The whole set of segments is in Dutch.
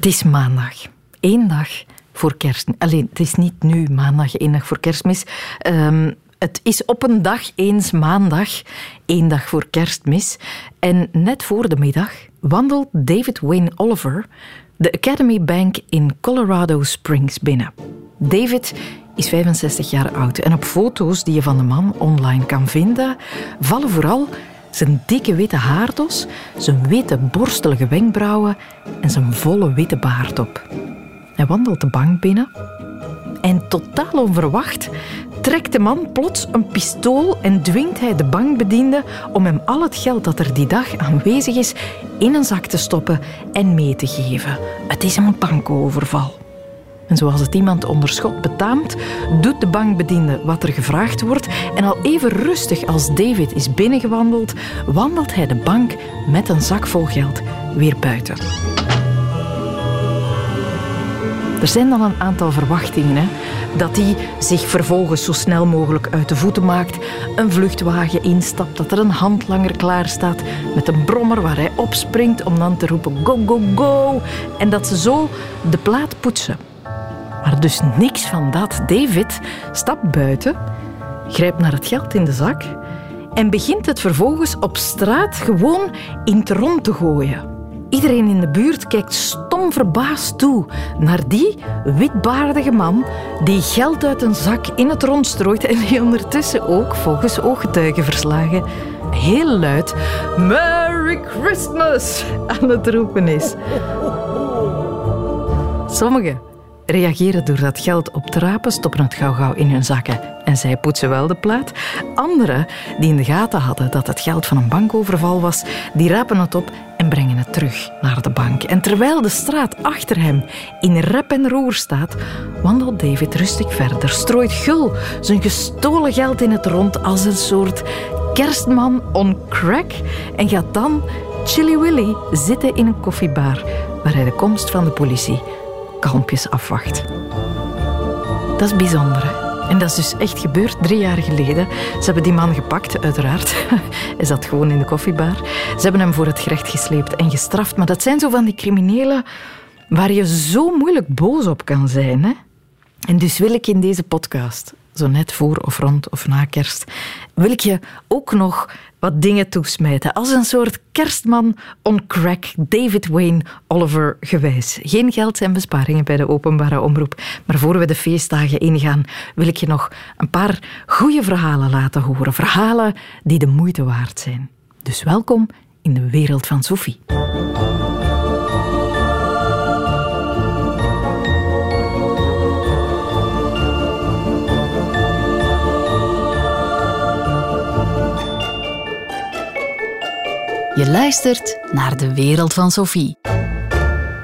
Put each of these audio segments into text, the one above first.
Het is maandag. Eén dag voor kerst. Alleen, het is niet nu maandag, één dag voor kerstmis. Ehm, het is op een dag eens maandag, één dag voor kerstmis. En net voor de middag wandelt David Wayne Oliver de Academy Bank in Colorado Springs binnen. David is 65 jaar oud en op foto's die je van de man online kan vinden, vallen vooral zijn dikke witte haardos, zijn witte borstelige wenkbrauwen en zijn volle witte baard op. Hij wandelt de bank binnen en totaal onverwacht trekt de man plots een pistool en dwingt hij de bankbediende om hem al het geld dat er die dag aanwezig is in een zak te stoppen en mee te geven. Het is een bankoverval. En zoals het iemand onder schot betaamt, doet de bankbediende wat er gevraagd wordt en al even rustig als David is binnengewandeld, wandelt hij de bank met een zak vol geld weer buiten. Er zijn dan een aantal verwachtingen. Hè? Dat hij zich vervolgens zo snel mogelijk uit de voeten maakt, een vluchtwagen instapt, dat er een handlanger klaar staat met een brommer waar hij opspringt om dan te roepen go, go, go. En dat ze zo de plaat poetsen. Maar dus niks van dat. David stapt buiten, grijpt naar het geld in de zak en begint het vervolgens op straat gewoon in het rond te gooien. Iedereen in de buurt kijkt stom verbaasd toe naar die witbaardige man die geld uit een zak in het rond strooit en die ondertussen ook, volgens ooggetuigenverslagen, heel luid Merry Christmas aan het roepen is. Sommigen reageren door dat geld op te rapen, stoppen het gauw gauw in hun zakken en zij poetsen wel de plaat. Anderen, die in de gaten hadden dat het geld van een bankoverval was, die rapen het op en brengen het terug naar de bank. En terwijl de straat achter hem in rep en roer staat, wandelt David rustig verder, strooit gul zijn gestolen geld in het rond als een soort kerstman on crack en gaat dan Chilly Willy zitten in een koffiebar waar hij de komst van de politie kalmpjes afwacht. Dat is bijzonder? En dat is dus echt gebeurd drie jaar geleden. Ze hebben die man gepakt, uiteraard. Hij zat gewoon in de koffiebar. Ze hebben hem voor het gerecht gesleept en gestraft. Maar dat zijn zo van die criminelen waar je zo moeilijk boos op kan zijn. Hè? En dus wil ik in deze podcast zo net voor of rond of na kerst, wil ik je ook nog wat dingen toesmijten. Als een soort kerstman on crack, David Wayne Oliver gewijs. Geen geld en besparingen bij de openbare omroep. Maar voor we de feestdagen ingaan, wil ik je nog een paar goede verhalen laten horen. Verhalen die de moeite waard zijn. Dus welkom in de wereld van Sophie. Je luistert naar De Wereld van Sophie.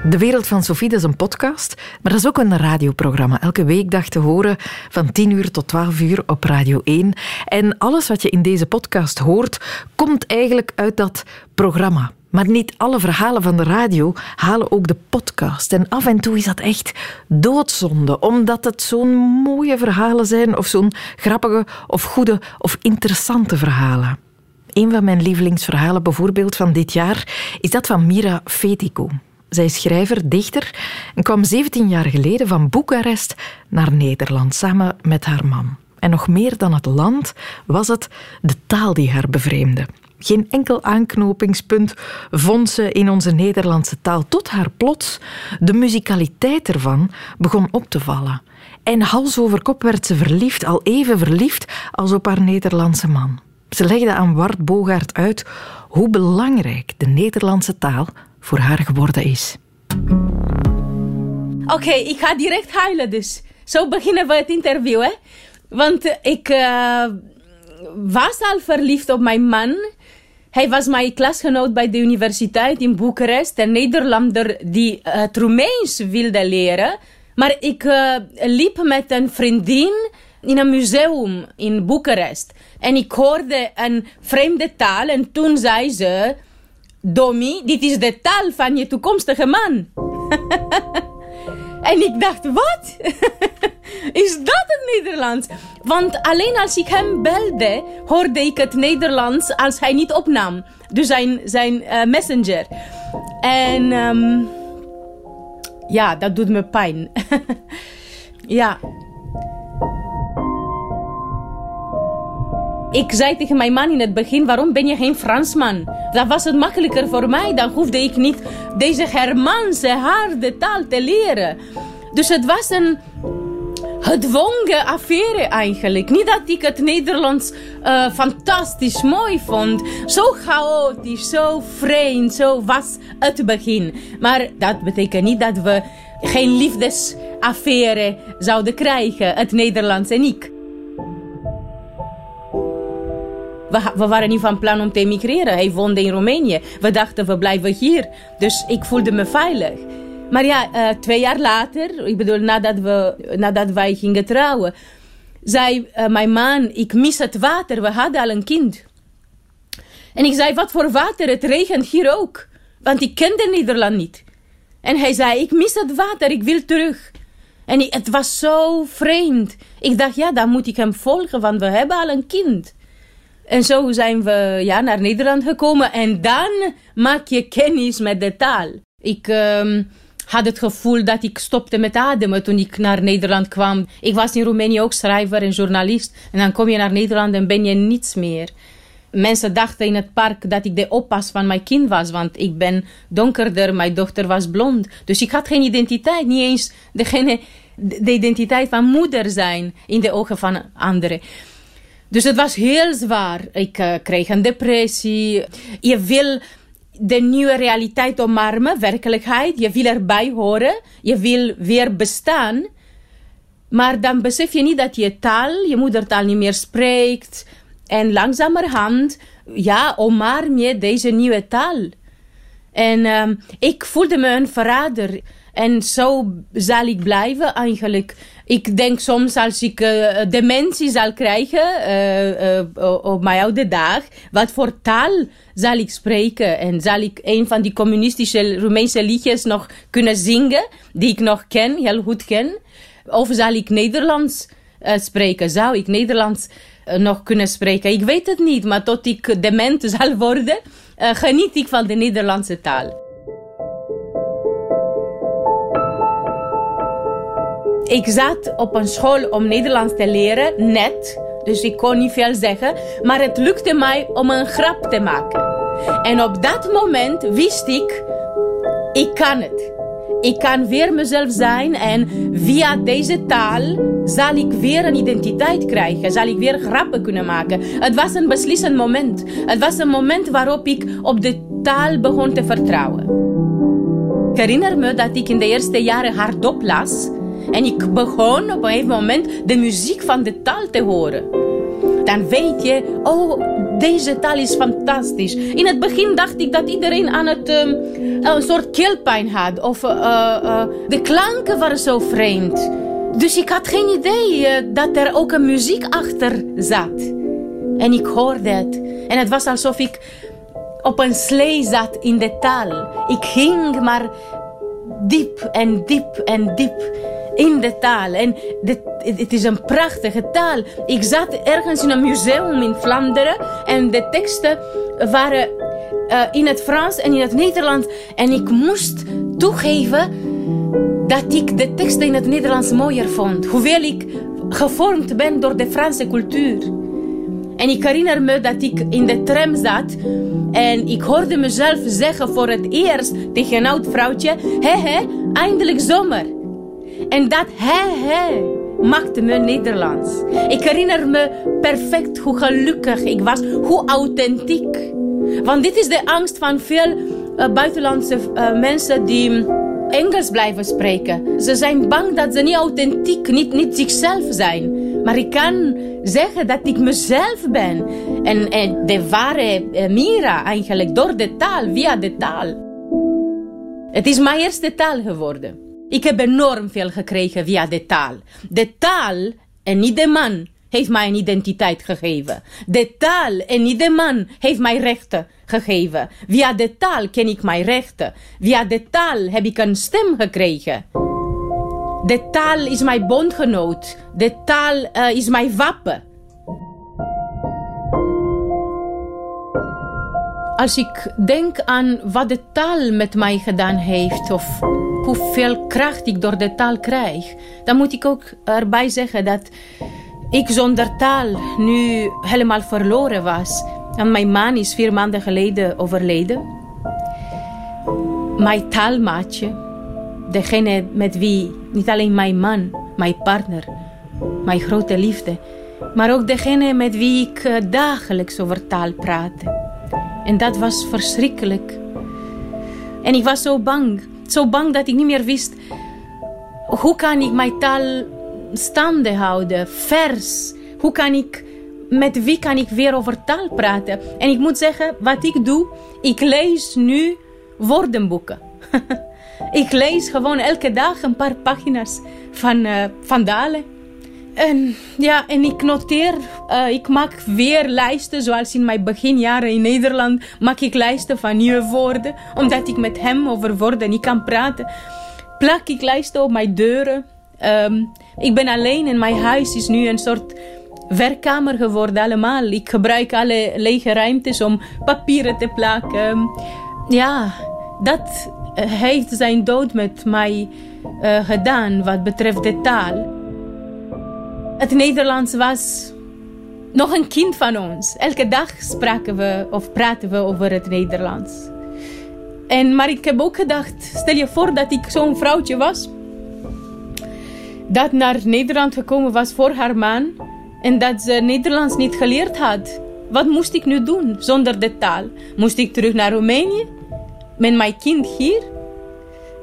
De Wereld van Sophie dat is een podcast, maar dat is ook een radioprogramma. Elke weekdag te horen van 10 uur tot 12 uur op Radio 1. En alles wat je in deze podcast hoort, komt eigenlijk uit dat programma. Maar niet alle verhalen van de radio halen ook de podcast. En af en toe is dat echt doodzonde, omdat het zo'n mooie verhalen zijn, of zo'n grappige, of goede, of interessante verhalen. Een van mijn lievelingsverhalen bijvoorbeeld van dit jaar is dat van Mira Fetico. Zij is schrijver, dichter en kwam 17 jaar geleden van Boekarest naar Nederland samen met haar man. En nog meer dan het land was het de taal die haar bevreemde. Geen enkel aanknopingspunt vond ze in onze Nederlandse taal, tot haar plots de muzikaliteit ervan begon op te vallen. En hals over kop werd ze verliefd, al even verliefd als op haar Nederlandse man. Ze legde aan Wart Bogaert uit hoe belangrijk de Nederlandse taal voor haar geworden is. Oké, ik ga direct huilen dus. Zo beginnen we het interview, hè? Want ik uh, was al verliefd op mijn man. Hij was mijn klasgenoot bij de universiteit in Boekarest. Een Nederlander die het Roemeens wilde leren. Maar ik uh, liep met een vriendin in een museum in Boekarest. En ik hoorde een vreemde taal en toen zei ze... Domi, dit is de taal van je toekomstige man. en ik dacht, wat? is dat het Nederlands? Want alleen als ik hem belde, hoorde ik het Nederlands als hij niet opnam. Dus zijn, zijn uh, messenger. En... Um, ja, dat doet me pijn. ja. Ik zei tegen mijn man in het begin, waarom ben je geen Fransman? Dan was het makkelijker voor mij. Dan hoefde ik niet deze Germaanse harde taal te leren. Dus het was een gedwongen affaire eigenlijk. Niet dat ik het Nederlands uh, fantastisch mooi vond. Zo chaotisch, zo vreemd, zo was het begin. Maar dat betekent niet dat we geen liefdesaffaire zouden krijgen, het Nederlands en ik. We, waren niet van plan om te emigreren. Hij woonde in Roemenië. We dachten, we blijven hier. Dus ik voelde me veilig. Maar ja, uh, twee jaar later, ik bedoel, nadat, we, nadat wij gingen trouwen, zei uh, mijn man, ik mis het water. We hadden al een kind. En ik zei, wat voor water? Het regent hier ook. Want ik kende Nederland niet. En hij zei, ik mis het water, ik wil terug. En het was zo vreemd. Ik dacht, ja, dan moet ik hem volgen, want we hebben al een kind. En zo zijn we ja, naar Nederland gekomen. En dan maak je kennis met de taal. Ik um, had het gevoel dat ik stopte met ademen toen ik naar Nederland kwam. Ik was in Roemenië ook schrijver en journalist. En dan kom je naar Nederland en ben je niets meer. Mensen dachten in het park dat ik de oppas van mijn kind was, want ik ben donkerder, mijn dochter was blond. Dus ik had geen identiteit, niet eens degene, de identiteit van moeder zijn in de ogen van anderen. Dus het was heel zwaar. Ik uh, kreeg een depressie. Je wil de nieuwe realiteit omarmen, werkelijkheid. Je wil erbij horen. Je wil weer bestaan. Maar dan besef je niet dat je taal, je moedertaal niet meer spreekt. En langzamerhand, ja, omarm je deze nieuwe taal. En uh, ik voelde me een verrader. En zo zal ik blijven eigenlijk. Ik denk soms als ik uh, dementie zal krijgen uh, op mijn oude dag, wat voor taal zal ik spreken? En zal ik een van die communistische Roemeense liedjes nog kunnen zingen, die ik nog ken, heel goed ken? Of zal ik Nederlands spreken? Zou ik Nederlands nog kunnen spreken? Ik weet het niet, maar tot ik dement zal worden, geniet ik van de Nederlandse taal. Ik zat op een school om Nederlands te leren, net. Dus ik kon niet veel zeggen. Maar het lukte mij om een grap te maken. En op dat moment wist ik, ik kan het. Ik kan weer mezelf zijn en via deze taal zal ik weer een identiteit krijgen. Zal ik weer grappen kunnen maken. Het was een beslissend moment. Het was een moment waarop ik op de taal begon te vertrouwen. Ik herinner me dat ik in de eerste jaren hardop las en ik begon op een gegeven moment de muziek van de taal te horen. Dan weet je, oh, deze taal is fantastisch. In het begin dacht ik dat iedereen aan het um, een soort keelpijn had. Of uh, uh, de klanken waren zo vreemd. Dus ik had geen idee dat er ook een muziek achter zat. En ik hoorde het. En het was alsof ik op een slee zat in de taal. Ik ging maar diep en diep en diep in de taal. En het is een prachtige taal. Ik zat ergens in een museum in Vlaanderen en de teksten waren uh, in het Frans en in het Nederlands. En ik moest toegeven dat ik de teksten in het Nederlands mooier vond. Hoewel ik gevormd ben door de Franse cultuur. En ik herinner me dat ik in de tram zat en ik hoorde mezelf zeggen voor het eerst tegen een oud vrouwtje: Hé, hé, eindelijk zomer. En dat hij, hij maakte me Nederlands. Ik herinner me perfect hoe gelukkig ik was, hoe authentiek. Want dit is de angst van veel uh, buitenlandse uh, mensen die Engels blijven spreken. Ze zijn bang dat ze niet authentiek, niet, niet zichzelf zijn. Maar ik kan zeggen dat ik mezelf ben. En, en de ware uh, Mira eigenlijk, door de taal, via de taal. Het is mijn eerste taal geworden. Ik heb enorm veel gekregen via de taal. De taal en niet de man heeft mij een identiteit gegeven. De taal en niet de man heeft mij rechten gegeven. Via de taal ken ik mijn rechten. Via de taal heb ik een stem gekregen. De taal is mijn bondgenoot. De taal uh, is mijn wapen. Als ik denk aan wat de taal met mij gedaan heeft, of hoeveel kracht ik door de taal krijg. Dan moet ik ook erbij zeggen dat ik zonder taal nu helemaal verloren was. En mijn man is vier maanden geleden overleden. Mijn taalmaatje, degene met wie niet alleen mijn man, mijn partner, mijn grote liefde, maar ook degene met wie ik eh, dagelijks over taal praatte. En dat was verschrikkelijk. En ik was zo bang, zo bang dat ik niet meer wist hoe kan ik mijn taal staande houden, vers. Hoe kan ik, met wie kan ik weer over taal praten? En ik moet zeggen, wat ik doe, ik lees nu woordenboeken. ik lees gewoon elke dag een paar pagina's van, uh, van Dalen. En ja, en ik noteer, uh, ik maak weer lijsten, zoals in mijn beginjaren in Nederland, maak ik lijsten van nieuwe woorden, omdat ik met hem over woorden niet kan praten. Plak ik lijsten op mijn deuren. Um, ik ben alleen en mijn huis is nu een soort werkkamer geworden allemaal. Ik gebruik alle lege ruimtes om papieren te plakken. Ja, dat heeft zijn dood met mij uh, gedaan wat betreft de taal. Het Nederlands was nog een kind van ons. Elke dag spraken we of praten we over het Nederlands. En, maar ik heb ook gedacht, stel je voor dat ik zo'n vrouwtje was. Dat naar Nederland gekomen was voor haar man. En dat ze Nederlands niet geleerd had. Wat moest ik nu doen zonder de taal? Moest ik terug naar Roemenië? Met mijn kind hier?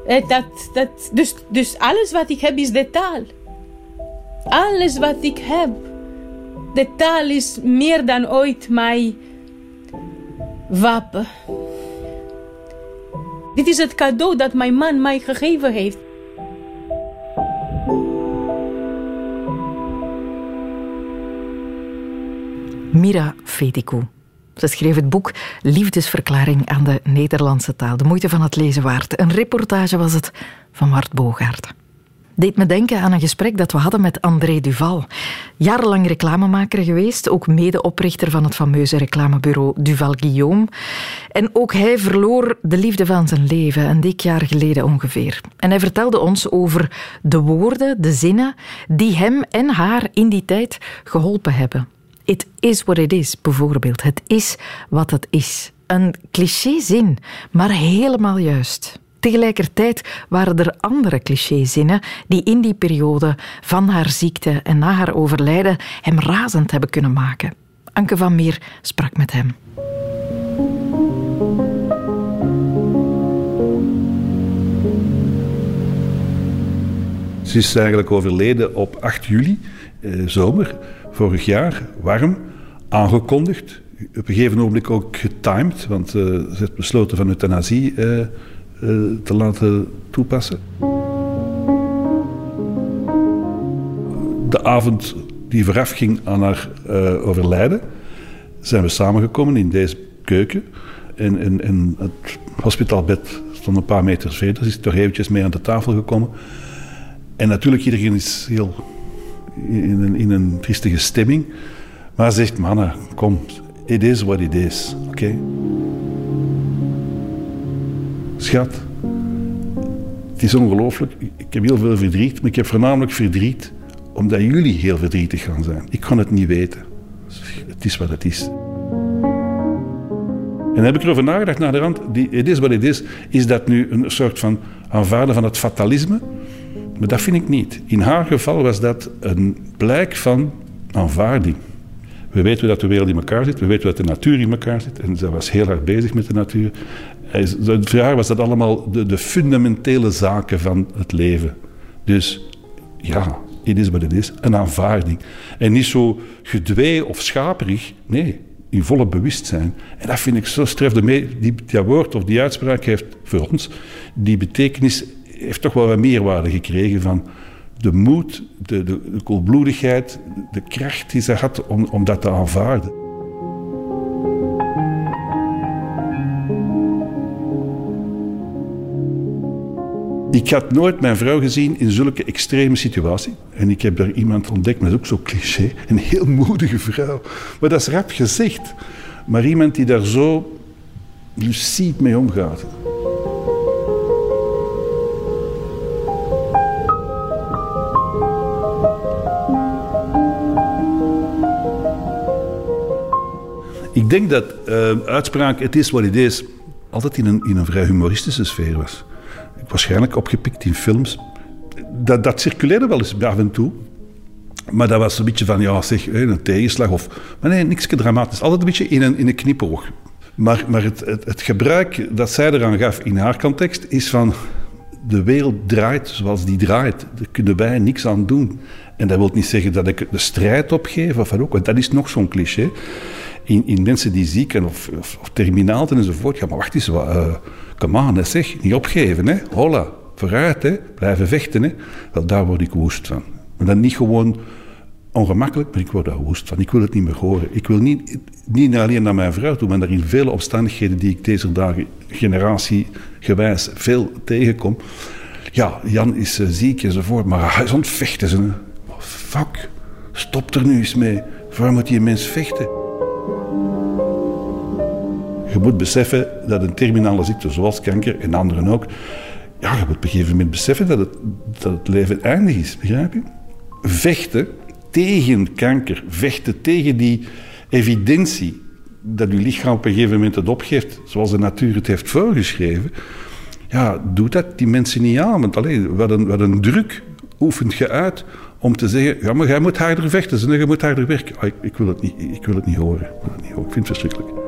Eh, dat, dat, dus, dus alles wat ik heb is de taal. Alles wat ik heb. De taal is meer dan ooit mijn wapen. Dit is het cadeau dat mijn man mij gegeven heeft. Mira Fedikou. Ze schreef het boek Liefdesverklaring aan de Nederlandse taal. De moeite van het lezen waard. Een reportage was het van Mart Bogaert deed me denken aan een gesprek dat we hadden met André Duval. Jarenlang reclamemaker geweest, ook medeoprichter van het fameuze reclamebureau Duval Guillaume. En ook hij verloor de liefde van zijn leven, een dik jaar geleden ongeveer. En hij vertelde ons over de woorden, de zinnen, die hem en haar in die tijd geholpen hebben. It is what it is, bijvoorbeeld. Het is wat het is. Een clichézin, maar helemaal juist. Tegelijkertijd waren er andere clichézinnen die in die periode van haar ziekte en na haar overlijden hem razend hebben kunnen maken. Anke van Meer sprak met hem. Ze is eigenlijk overleden op 8 juli, eh, zomer, vorig jaar, warm, aangekondigd. Op een gegeven moment ook getimed, want uh, ze heeft besloten van euthanasie eh, te laten toepassen. De avond die voorafging aan haar uh, overlijden, zijn we samengekomen in deze keuken. En, het hospitaalbed stond een paar meter verder. Ze is toch eventjes mee aan de tafel gekomen. En natuurlijk, iedereen is heel in een, in een triestige stemming. Maar ze zegt, mannen, kom, it is what it is, oké? Schat, het is ongelooflijk. Ik heb heel veel verdriet, maar ik heb voornamelijk verdriet omdat jullie heel verdrietig gaan zijn. Ik kan het niet weten. Het is wat het is. En dan heb ik erover nagedacht naar de rand. Het is wat het is. Is dat nu een soort van aanvaarden van het fatalisme? Maar dat vind ik niet. In haar geval was dat een blijk van aanvaarding. We weten dat de wereld in elkaar zit. We weten dat de natuur in elkaar zit. En zij was heel hard bezig met de natuur. Voor haar was dat allemaal de, de fundamentele zaken van het leven. Dus ja, het is wat het is. Een aanvaarding. En niet zo gedwee of schaperig. Nee, in volle bewustzijn. En dat vind ik zo stref. Die, die woord of die uitspraak heeft voor ons die betekenis heeft toch wel wat meerwaarde gekregen van de moed, de, de, de koelbloedigheid, de kracht die ze had om, om dat te aanvaarden. Ik had nooit mijn vrouw gezien in zulke extreme situatie. En ik heb daar iemand ontdekt, met ook zo cliché, een heel moedige vrouw. Maar dat is rap gezegd. Maar iemand die daar zo lucide mee omgaat. Denk dat uh, uitspraak het is wat het is altijd in een, in een vrij humoristische sfeer was. Waarschijnlijk opgepikt in films. Dat, dat circuleerde wel eens af en toe. Maar dat was een beetje van, ja zeg, een tegenslag of... Maar nee, niks dramatisch. Altijd een beetje in een, in een knipoog. Maar, maar het, het, het gebruik dat zij eraan gaf in haar context is van... De wereld draait zoals die draait. Daar kunnen wij niks aan doen. En dat wil niet zeggen dat ik de strijd opgeef of wat ook. Want dat is nog zo'n cliché. In, mensen die ziek zijn of, of, of terminaal enzovoort. Ja, maar wacht eens, wat, uh, come on, zeg, niet opgeven, hè. Hola, vooruit, hè. Blijven vechten, hè. Wel, daar word ik woest van. Maar dan niet gewoon ongemakkelijk, maar ik word daar woest van. Ik wil het niet meer horen. Ik wil niet, niet alleen naar mijn vrouw toe, maar in vele omstandigheden die ik deze dagen generatiegewijs veel tegenkom. Ja, Jan is uh, ziek enzovoort, maar hij is ontvechten. Ze. Fuck, stop er nu eens mee. Waarom moet die mens vechten? Je moet beseffen dat een terminale ziekte zoals kanker en anderen ook, ja, je moet op een gegeven moment beseffen dat het, dat het leven eindig is, begrijp je? Vechten tegen kanker, vechten tegen die evidentie dat je lichaam op een gegeven moment het opgeeft, zoals de natuur het heeft voorgeschreven, ja, doet dat die mensen niet aan. Want alleen, wat, een, wat een druk oefent je uit om te zeggen, ja, maar jij moet harder vechten, en je moet harder werken. Ah, ik, ik, wil het niet, ik wil het niet horen. Ik, wil het niet horen. ik vind het verschrikkelijk.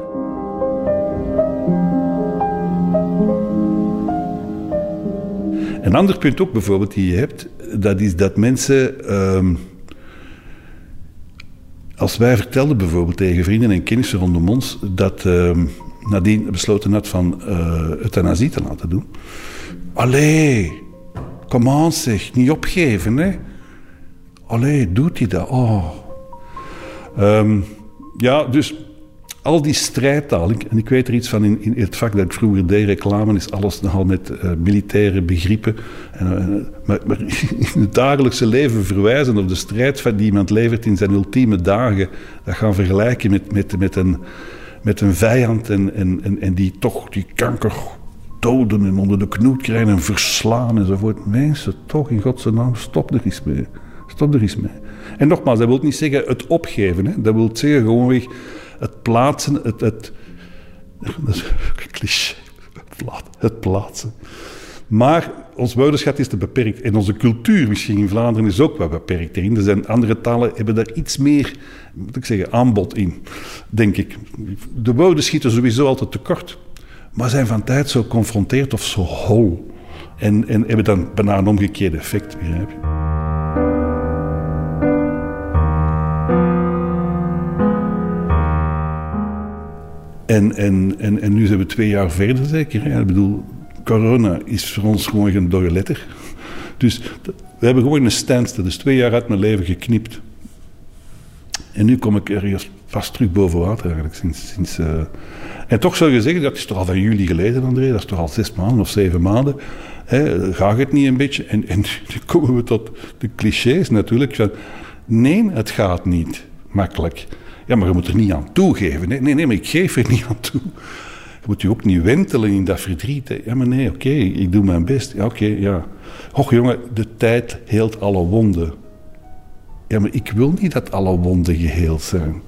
Een ander punt ook bijvoorbeeld die je hebt, dat is dat mensen... Uh, als wij vertelden bijvoorbeeld tegen vrienden en kennissen rondom ons dat uh, Nadine besloten had van uh, euthanasie te laten doen. Allee, kom aan zeg, niet opgeven hè. Allee, doet hij dat? Oh. Um, ja, dus al die strijdtaal, en ik weet er iets van in, in het vak dat ik vroeger deed, reclame is alles nogal met uh, militaire begrippen. En, uh, maar, in het dagelijkse leven verwijzen of de strijd van die iemand levert in zijn ultieme dagen, dat gaan vergelijken met, met, met, een, met een vijand en, en, en, en die toch die kanker doden en onder de knoet krijgen en verslaan enzovoort. Mensen, toch in godsnaam, stop er eens mee. Stop er eens mee. En nogmaals, dat wil niet zeggen het opgeven. Hè. Dat wil zeggen gewoonweg het plaatsen, het, het, is cliché, het plaatsen. Maar ons woordenschat is te beperkt. En onze cultuur misschien in Vlaanderen is ook wat beperkt erin. Er zijn andere talen hebben daar iets meer, moet ik zeggen, aanbod in, denk ik. De woorden schieten sowieso altijd tekort. Maar zijn van tijd zo geconfronteerd of zo hol. En, en hebben dan bijna een omgekeerd effect, begrijp je? En, en, en, en nu zijn we twee jaar verder zeker. Ik bedoel, corona is voor ons gewoon geen dode letter. Dus we hebben gewoon een standstill. Dus twee jaar uit mijn leven geknipt. En nu kom ik ergens vast terug boven water eigenlijk. Sinds, sinds, uh... En toch zou je zeggen, dat is toch al van juli geleden André. Dat is toch al zes maanden of zeven maanden. Hè? Gaat het niet een beetje? En, en komen we tot de clichés natuurlijk. Van, nee, het gaat niet makkelijk. Ja, maar je moet er niet aan toegeven. Nee, nee, nee maar ik geef er niet aan toe. Je moet je ook niet wentelen in dat verdriet. Ja, maar nee, oké, ik doe mijn best. Ja, oké, ja. Och jongen, de tijd heelt alle wonden. Ja, maar ik wil niet dat alle wonden geheeld zijn.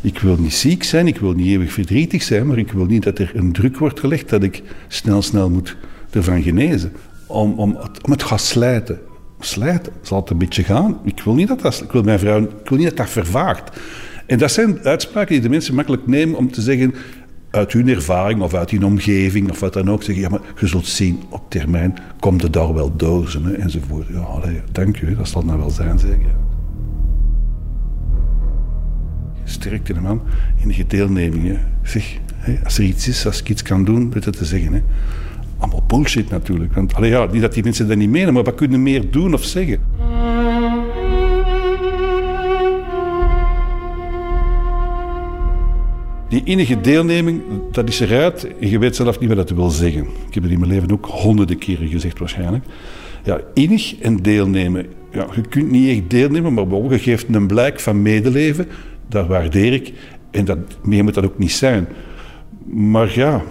Ik wil niet ziek zijn, ik wil niet eeuwig verdrietig zijn, maar ik wil niet dat er een druk wordt gelegd dat ik snel, snel moet ervan genezen. Om, om, om het gaan slijten. Slijten, zal het een beetje gaan? Ik wil niet dat dat, ik wil mijn vrouw, ik wil niet dat dat vervaagt. En dat zijn uitspraken die de mensen makkelijk nemen om te zeggen, uit hun ervaring of uit hun omgeving of wat dan ook, zeggen, ja, maar je zult zien, op termijn komt het daar wel dozen, hè, enzovoort. Ja, allee, dank u, dat zal nou wel zijn, zeker. Sterkte de man in de deelneming. Hè. Zeg, hè, als er iets is, als ik iets kan doen, weet het te zeggen. Hè. Allemaal bullshit natuurlijk. Want, allee, ja, niet dat die mensen dat niet menen, maar wat kunnen meer doen of zeggen? Die innige deelneming, dat is eruit je weet zelf niet wat dat wil zeggen. Ik heb het in mijn leven ook honderden keren gezegd waarschijnlijk. Ja, innig en deelnemen. Ja, je kunt niet echt deelnemen, maar je geeft een blijk van medeleven. Dat waardeer ik. En dat, meer moet dat ook niet zijn. Maar ja.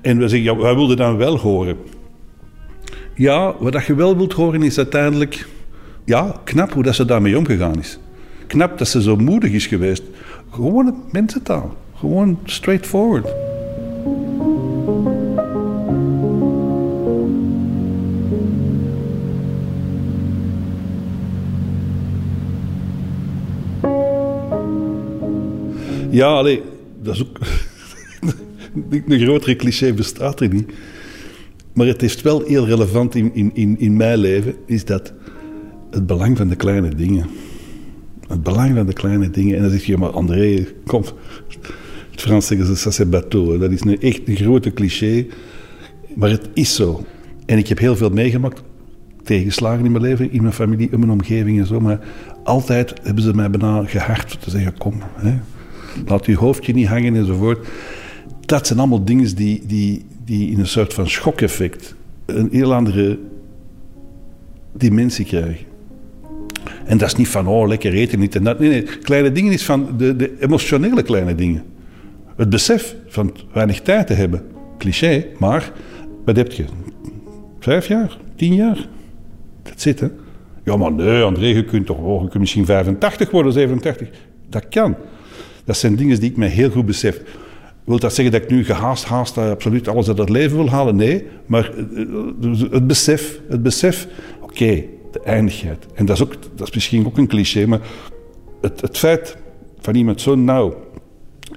En we zeggen, ja, wij wilden dan wel horen. Ja, wat je wel wilt horen is uiteindelijk... Ja, knap hoe dat ze daarmee omgegaan is. Knap dat ze zo moedig is geweest gewone mensentaal. Gewoon straightforward. Ja, allee, dat is ook... een grotere cliché bestaat er niet. Maar het is wel heel relevant in, in, in, in mijn leven, is dat het belang van de kleine dingen. Het belang van de kleine dingen. En dan zeg je, maar André, kom. Het Frans zeggen ze, ça c'est bateau. Dat is een, echt een grote cliché. Maar het is zo. En ik heb heel veel meegemaakt, tegenslagen in mijn leven, in mijn familie, in mijn omgeving en zo. Maar altijd hebben ze mij bijna gehard te zeggen, kom, hè, laat je hoofdje niet hangen enzovoort. Dat zijn allemaal dingen die, die, die in een soort van schokeffect een heel andere dimensie krijgen. En dat is niet van, oh, lekker eten, niet en dat. Nee, nee. Kleine dingen is van de, de emotionele kleine dingen. Het besef van weinig tijd te hebben. Cliché, maar wat heb je? Vijf jaar? Tien jaar? Dat zit, hè? Ja, maar nee, André, je kunt toch oh, misschien 85 worden, 87. Dat kan. Dat zijn dingen die ik mij heel goed besef. Wil dat zeggen dat ik nu gehaast, haast absoluut alles uit het leven wil halen? Nee, maar eh, het besef, het besef oké, de eindigheid. En dat is, ook, dat is misschien ook een cliché, maar het, het feit van iemand zo nauw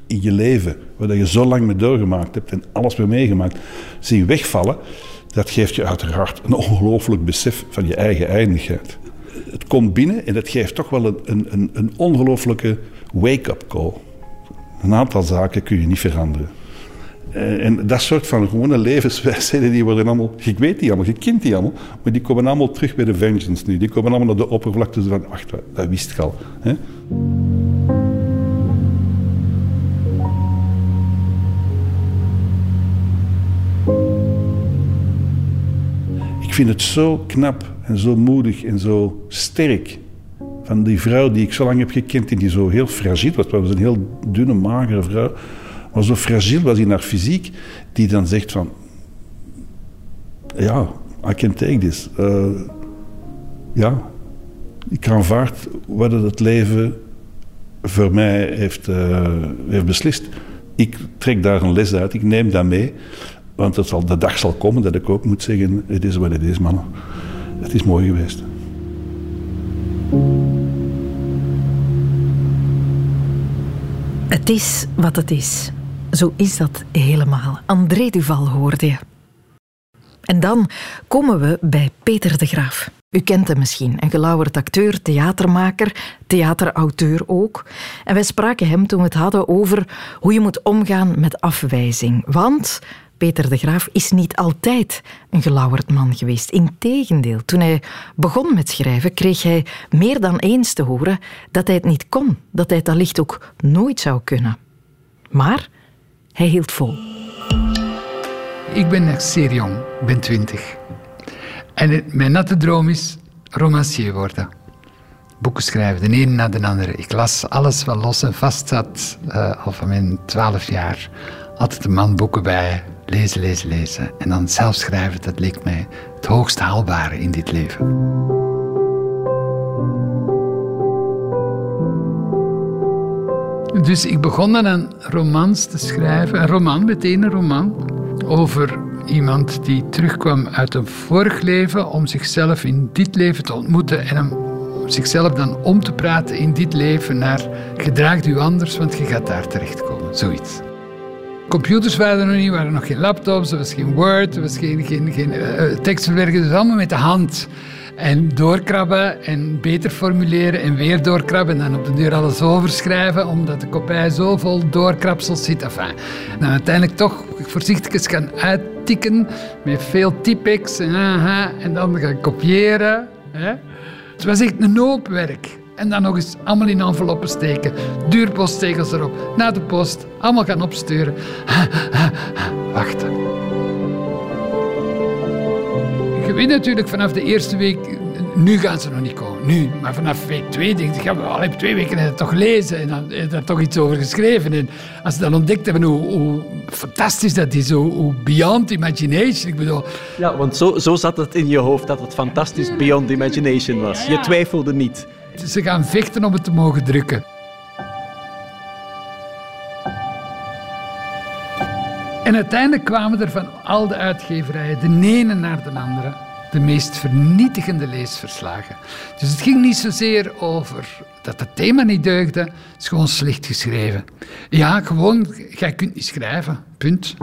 in je leven, waar je zo lang mee doorgemaakt hebt en alles mee meegemaakt, zien wegvallen, dat geeft je uiteraard een ongelooflijk besef van je eigen eindigheid. Het komt binnen en dat geeft toch wel een, een, een ongelooflijke wake-up call. Een aantal zaken kun je niet veranderen. Eh, en dat soort van gewone levenswijsheden, die worden allemaal... Ik weet die allemaal, je kent die allemaal, maar die komen allemaal terug bij de Vengeance nu. Die komen allemaal naar de oppervlakte van, wacht, dat wist ik al. Hè? Ik vind het zo knap en zo moedig en zo sterk van die vrouw die ik zo lang heb gekend en die zo heel fragiel was. Het was een heel dunne, magere vrouw. Maar zo fragiel was in haar fysiek, die dan zegt van... Ja, I can take this. Uh, ja, ik aanvaard wat het leven voor mij heeft, uh, heeft beslist. Ik trek daar een les uit, ik neem dat mee. Want het zal, de dag zal komen dat ik ook moet zeggen: het is wat het is, mannen. Het is mooi geweest. Het is wat het is. Zo is dat helemaal. André Duval hoorde je. En dan komen we bij Peter de Graaf. U kent hem misschien, een gelauwerd acteur, theatermaker, theaterauteur ook. En wij spraken hem toen we het hadden over hoe je moet omgaan met afwijzing. Want Peter de Graaf is niet altijd een gelauwerd man geweest. Integendeel, toen hij begon met schrijven, kreeg hij meer dan eens te horen dat hij het niet kon, dat hij het allicht ook nooit zou kunnen. Maar hij hield vol. Ik ben zeer jong, ik ben twintig. En mijn natte droom is romancier worden. Boeken schrijven, de ene na de andere. Ik las alles wat los en vast zat, uh, al van mijn twaalf jaar. Altijd een man boeken bij, lezen, lezen, lezen. En dan zelf schrijven, dat leek mij het hoogst haalbare in dit leven. Dus ik begon dan een romans te schrijven. Een roman, meteen een roman. Over iemand die terugkwam uit een vorig leven om zichzelf in dit leven te ontmoeten en om zichzelf dan om te praten in dit leven naar gedraag u anders, want je gaat daar terechtkomen. Zoiets. Computers waren er nog niet, waren nog geen laptops, er was geen Word, er was geen, geen, geen uh, dus allemaal met de hand. En doorkrabben en beter formuleren en weer doorkrabben en dan op de deur alles overschrijven, omdat de kopij zo vol doorkrapsels zit. Enfin, en dan uiteindelijk toch voorzichtig gaan uittikken met veel typex en, aha, en dan gaan kopiëren. Hè. Het was echt een hoop werk. En dan nog eens allemaal in enveloppen steken. Duurposttegels erop. Naar de post. Allemaal gaan opsturen. Wachten weet natuurlijk vanaf de eerste week, nu gaan ze nog niet komen. Nu, maar vanaf week twee denk ik, ja, al heb twee weken het toch lezen en dan heb daar toch iets over geschreven. En als ze dan ontdekt hebben hoe, hoe fantastisch dat is, hoe, beyond imagination. Ik bedoel... Ja, want zo, zo zat het in je hoofd dat het fantastisch beyond imagination was. Je twijfelde niet. Ze gaan vechten om het te mogen drukken. En uiteindelijk kwamen er van al de uitgeverijen de ene naar de andere de meest vernietigende leesverslagen. Dus het ging niet zozeer over dat het thema niet deugde, het is gewoon slecht geschreven. Ja, gewoon, jij kunt niet schrijven, punt.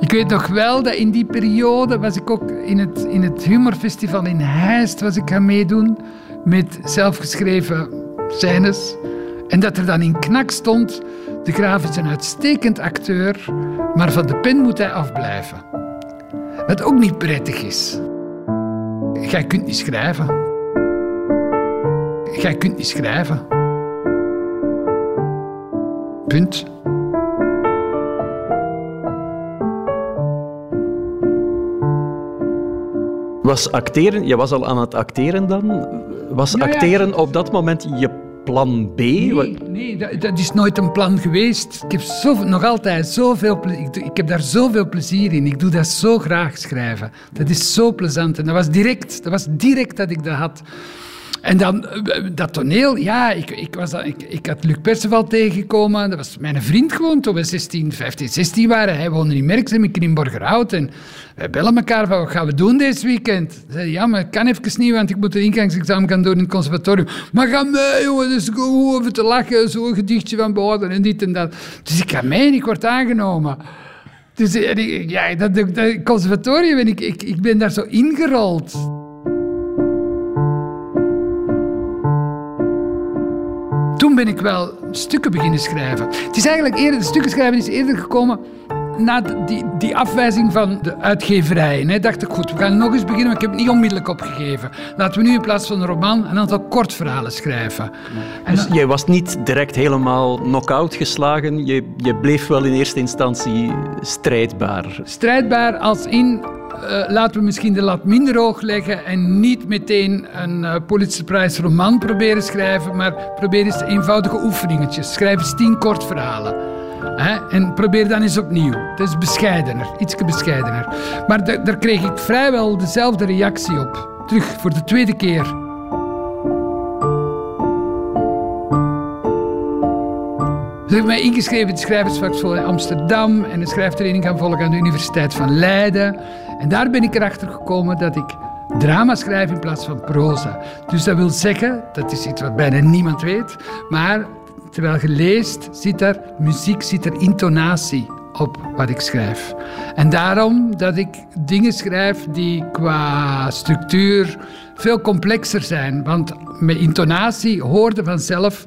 Ik weet nog wel dat in die periode was ik ook in het, in het humorfestival in Heist was ik gaan meedoen met zelfgeschreven scènes. En dat er dan in knak stond, de graaf is een uitstekend acteur, maar van de pen moet hij afblijven. Wat ook niet prettig is. Jij kunt niet schrijven. Jij kunt niet schrijven. Punt. Was acteren, je was al aan het acteren dan? Was Ja, ja. acteren op dat moment je plan B? Nee, nee dat, dat is nooit een plan geweest. Ik heb nog altijd zoveel. Ik, ik heb daar zoveel plezier in. Ik doe dat zo graag schrijven. Dat is zo plezant. En dat was direct, dat, was direct dat ik dat had. En dan eh, dat toneel, ja, ik, ik, was, ik, ik had Luc Perceval tegengekomen. Dat was mijn vriend gewoon toen we 16, 15, 16 waren. Hij woonde in Merksem, ik in Borgerhout. En wij bellen elkaar van, wat gaan we doen deze weekend? Zei, ja, maar ik kan even niet, want ik moet een ingangsexamen gaan doen in het conservatorium. Maar ga mee, jongen, dus gewoon over te lachen. Zo'n gedichtje van Bouden en dit en dat. Dus ik ga mee en ik word aangenomen. Dus eh, ik- ja, dat, conservatorium, ik, ik, ik ben daar zo ingerold. Toen ben ik wel stukken beginnen schrijven. Het is eigenlijk eerder, de stukken schrijven is eerder gekomen na die, die afwijzing van de uitgeverijen. Hè, dacht ik, goed, we gaan nog eens beginnen, maar ik heb het niet onmiddellijk opgegeven. Laten we nu in plaats van een roman een aantal kortverhalen schrijven. En Dus jij was niet direct helemaal knock-out geslagen. Je, je bleef wel in eerste instantie strijdbaar. strijdbaar als in, eh, laten we misschien de lat minder hoog leggen en niet meteen een eh Pulitzer Prize roman proberen schrijven, maar probeer eens eenvoudige oefeningetjes. Schrijf eens tien kortverhalen. Hè? En probeer dan eens opnieuw. Dat is bescheidener, iets bescheidener. Maar da- daar kreeg ik vrijwel dezelfde reactie op. Terug voor de tweede keer. Ze hebben mij ingeschreven in het schrijversvakschool in Amsterdam en een schrijftraining gaan volgen aan de Universiteit van Leiden. En daar ben ik erachter gekomen dat ik drama schrijf in plaats van proza. Dus dat wil zeggen, dat is iets wat bijna niemand weet, maar terwijl je leest, zit er muziek, zit er intonatie op wat ik schrijf. En daarom dat ik dingen schrijf die qua structuur veel complexer zijn. Want met intonatie hoorde vanzelf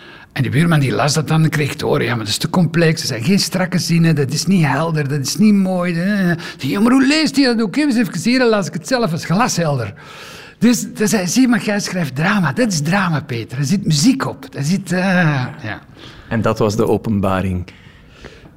en ik die ik het het het. Eh, buurman. Die het las dat dan en kreeg te horen, ja, maar dat is te complex. Er zijn geen strakke zinnen, dat is niet helder, dat is niet mooi. Eh. Ja, maar hoe leest hij dat ook? Even even hier, dan las ik het zelf als glashelder. Dus dan zei zie maar, jij schrijft drama. Dat is drama, Peter. Er zit muziek op. Er zit, eh, ja. En dat was de openbaring.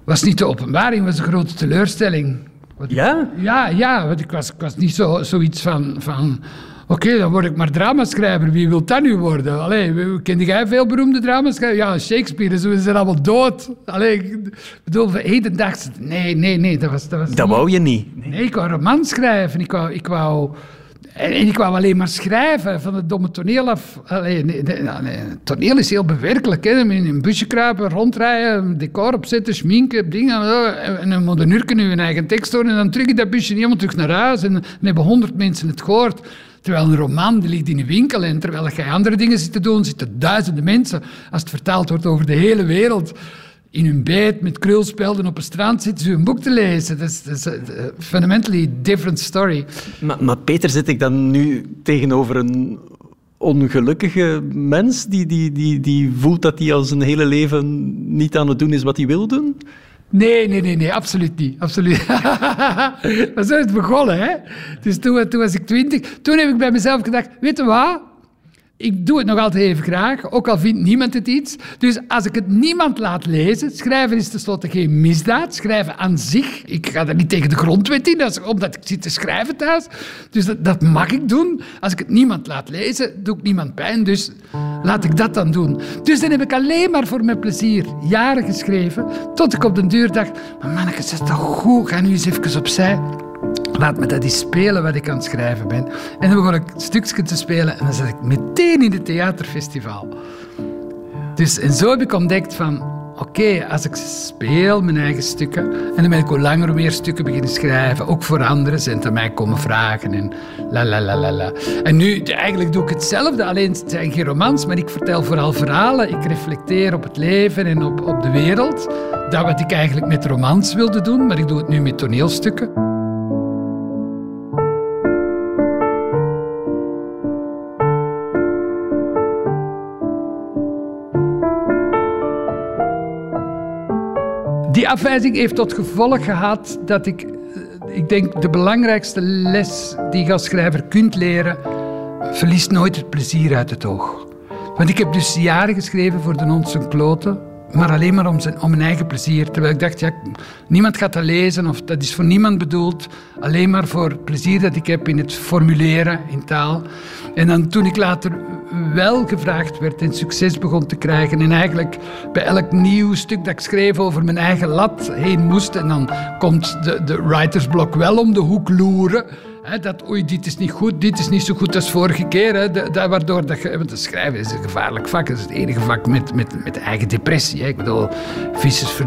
was niet de openbaring, was een grote teleurstelling. Wat- Ja? Ja, ja, want ik was, ik was niet zo, zoiets van... van Oké, dan word ik maar dramaschrijver. Wie wil dat nu worden? Allee, kende jij veel beroemde dramaschrijvers? Ja, Shakespeare, ze zijn allemaal dood. Allee, ik bedoel, van hedendaagse... Nee, nee, nee, dat was... Dat, was Dat niet- wou je niet. Nee, ik wou romans schrijven. Ik wou... Ik wou en en ik wou alleen maar schrijven van het domme toneel af. Allee, nee, nee, nee, nee. Toneel is heel bewerkelijk. Hè. In een busje kruipen, rondrijden, een decor opzetten, schminken, dingen. En dan moet een uur nu een eigen tekst horen. En dan terug in dat busje helemaal terug naar huis. En dan hebben honderd mensen het gehoord. Terwijl een roman die ligt in een winkel. En terwijl jij andere dingen zit te doen, zitten duizenden mensen. Als het vertaald wordt over de hele wereld in hun bed met krulspelden op een strand zitten ze een boek te lezen. Dat is, dat is een fundamentally different story. Maar, maar Peter, zit ik dan nu tegenover een ongelukkige mens die, die, die, die voelt dat hij al zijn hele leven niet aan het doen is wat hij wil doen? Nee, nee, nee, nee, absoluut niet. Absoluut. maar zo is het begonnen, hè. Dus toen, toen was ik twintig. Toen heb ik bij mezelf gedacht, weet je wat? Ik doe het nog altijd even graag, ook al vindt niemand het iets. Dus als ik het niemand laat lezen, schrijven is tenslotte geen misdaad. Schrijven aan zich, ik ga er niet tegen de grondwet in, omdat ik zit te schrijven thuis. Dus dat, dat mag ik doen. Als ik het niemand laat lezen, doe ik niemand pijn. Dus laat ik dat dan doen. Dus dan heb ik alleen maar voor mijn plezier jaren geschreven, tot ik op de deur dacht, maar manneke, dat is toch goed, ga nu eens even opzij. Laat me dat eens spelen wat ik aan het schrijven ben. En dan begon ik een stukje te spelen en dan zat ik meteen in het theaterfestival. Dus, en zo heb ik ontdekt van, oké, als ik speel mijn eigen stukken, en dan ben ik hoe langer meer stukken beginnen schrijven, ook voor anderen, zijn er mij komen vragen en la la la la la. En nu, eigenlijk doe ik hetzelfde, alleen het zijn geen romans, maar ik vertel vooral verhalen. Ik reflecteer op het leven en op, op de wereld. Dat wat ik eigenlijk met romans wilde doen, maar ik doe het nu met toneelstukken. Die afwijzing heeft tot gevolg gehad dat ik, eh, ik denk, de belangrijkste les die je als schrijver kunt leren, verliest nooit het plezier uit het oog. Want ik heb dus jaren geschreven voor de Nonsen Kloten, maar alleen maar om, zijn, om mijn eigen plezier. Terwijl ik dacht, ja, niemand gaat dat lezen of dat is voor niemand bedoeld. Alleen maar voor het plezier dat ik heb in het formuleren in taal. En dan toen ik later wel gevraagd werd en succes begon te krijgen. En eigenlijk bij elk nieuw stuk dat ik schreef over mijn eigen lat heen moest. En dan komt de, de writersblok wel om de hoek loeren dat, oei, dit is niet goed, dit is niet zo goed als vorige keer. Dat, waardoor dat, want het schrijven is een gevaarlijk vak. Het is het enige vak met, met, met eigen depressie. Ik bedoel, vissers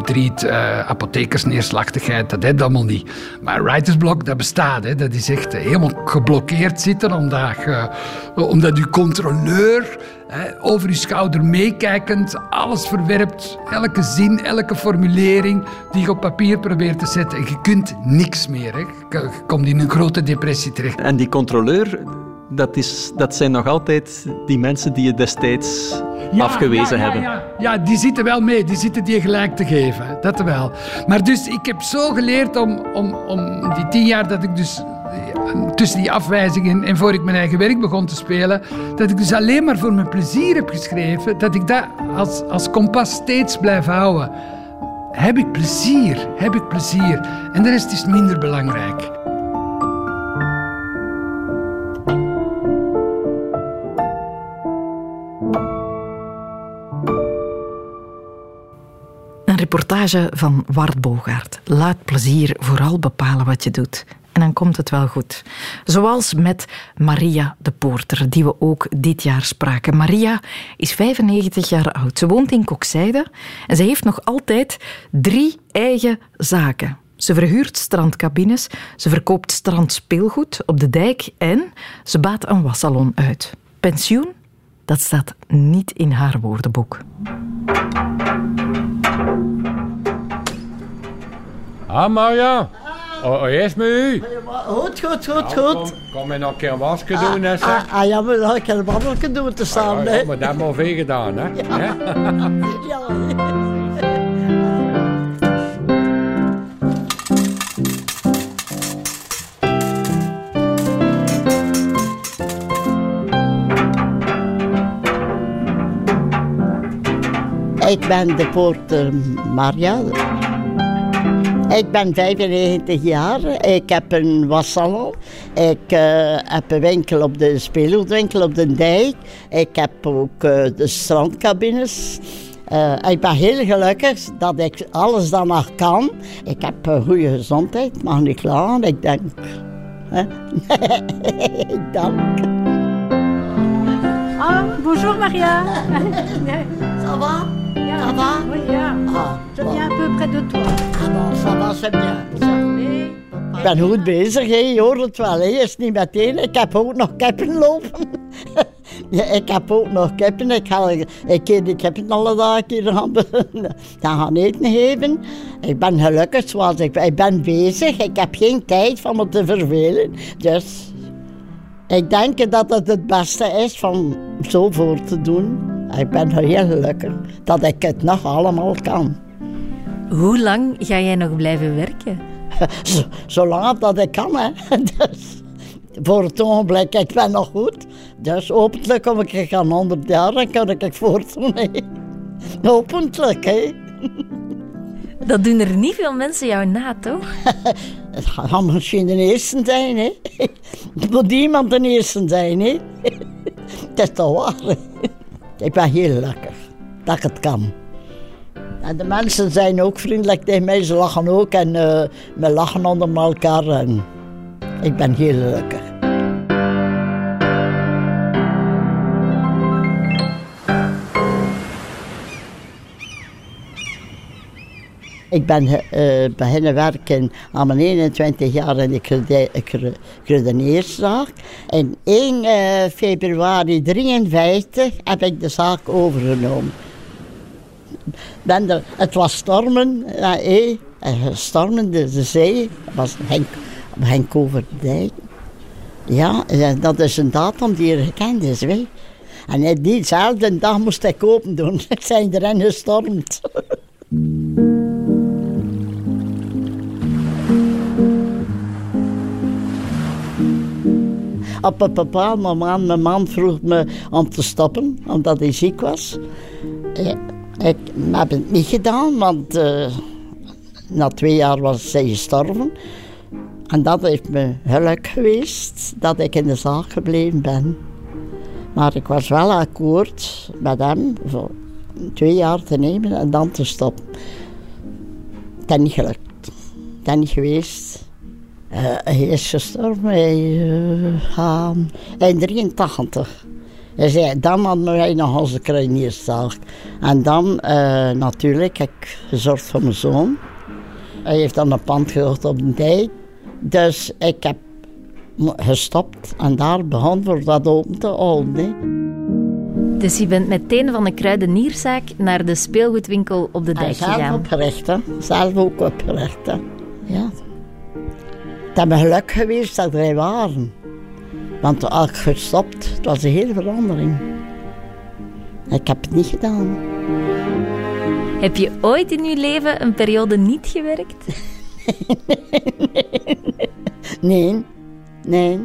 uh, apothekersneerslachtigheid, dat heb allemaal niet. Maar writersblok, dat bestaat. Dat is echt helemaal geblokkeerd zitten, omdat, uh, omdat uw controleur over je schouder meekijkend, alles verwerpt, elke zin, elke formulering die je op papier probeert te zetten. En je kunt niks meer. Hè. Je komt in een grote depressie terecht. En die controleur, dat, is, dat zijn nog altijd die mensen die je destijds afgewezen ja, hebben. Ja, ja, die zitten wel mee, die zitten die gelijk te geven. Dat wel. Maar dus ik heb zo geleerd om, om, om die tien jaar dat ik dus tussen die afwijzingen en voor ik mijn eigen werk begon te spelen, dat ik dus alleen maar voor mijn plezier heb geschreven, dat ik dat als, als kompas steeds blijf houden. Heb ik plezier? Heb ik plezier? En de rest is minder belangrijk. Reportage van Wart Bogaert. Laat plezier vooral bepalen wat je doet en dan komt het wel goed. Zoals met Maria de Poorter, die we ook dit jaar spraken. Maria is 95 jaar oud. Ze woont in Kokzijde en ze heeft nog altijd drie eigen zaken. Ze verhuurt strandcabines, ze verkoopt strandspeelgoed op de dijk en ze baat een wassalon uit. Pensioen? Dat staat niet in haar woordenboek. Ah, Maria. Oh, oh, eerst met u. Goed, goed, goed, goed. Kom, je nog een keer een wasje doen, hè? Ah, ah, ja, maar kan een wandelje doen te staan, hè? Ja, maar dat hebben we veel gedaan, hè? Ja. ja. Ik ben de poort Maria. Ik ben 95 jaar. Ik heb een wassalon. Ik uh, heb een winkel op de speelgoedwinkel op de dijk. Ik heb ook uh, de strandcabines. Uh, ik ben heel gelukkig dat ik alles dan nog kan. Ik heb een goede gezondheid, mag niet klagen. Ik denk. ik dank. Ah, bonjour Maria. Ça va? Ça va? Oui, ja. Ah, Je viens un peu près de toi. Ah bon, ça va, c'est bien. Ik ben goed bezig, je hoort het wel. Hè. Is niet meteen. Ik heb ook nog kippen lopen. ja, ik heb ook nog kippen. Ik ga ik keer die kippen alle dagen gaan, gaan eten geven. Ik ben gelukkig zoals ik ben. Ik ben bezig. Ik heb geen tijd van me te vervelen. Dus ik denk dat het het beste is van zo voor te doen. Ik ben heel gelukkig dat ik het nog allemaal kan. Hoe lang ga jij nog blijven werken? Zolang dat ik kan, hè. Dus, Voor het ogenblik, ik ben nog goed. Dus hopelijk kom ik aan 100 jaar en kan ik voortdoen. hè. Hopelijk, hè. Dat doen er niet veel mensen jou na, toch? Het gaat misschien de eerste zijn, hè. Het moet iemand de eerste zijn, hè. Het is toch waar, hè. Ik ben heel gelukkig dat ik het kan. En de mensen zijn ook vriendelijk tegen mij, ze lachen ook en eh, we lachen onder elkaar. En ik ben heel gelukkig. Ik ben eh, beginnen werken aan mijn 21 jaar in de kruidenierszaak. En 1 eh, februari 53 heb ik de zaak overgenomen. Er, het was stormen, eh, eh, de, de zee, was Henk, Henk Overdijk. Ja, eh, dat is een datum die er gekend is, weet. En eh, diezelfde dag moest ik open doen. Ik zijn erin gestormd. Op een bepaald mijn man vroeg me om te stoppen, omdat hij ziek was. Eh, Ik heb het niet gedaan, want eh, na twee jaar was zij gestorven. En dat heeft me geluk geweest dat ik in de zaak gebleven ben. Maar ik was wel akkoord met hem voor twee jaar te nemen en dan te stoppen. Het is niet gelukt. Geweest. Eh, hij is gestorven in 83. Hij zei, dan hadden wij nog onze kruinierszaak. En dan eh, natuurlijk heb ik gezorgd voor mijn zoon. Hij heeft dan een pand gekocht op de dijk. Dus ik heb gestopt en daar begon voor dat open te houden. hè. Dus je bent meteen van de kruidenierzaak naar de speelgoedwinkel op de En dijk zelf gegaan. opgericht, hè. Zelf ook opgericht, hè. Ja. Het is me geluk geweest dat wij waren. Want als ik gestopt, het was een hele verandering. Ik heb het niet gedaan. Heb je ooit in je leven een periode niet gewerkt? Nee, nee,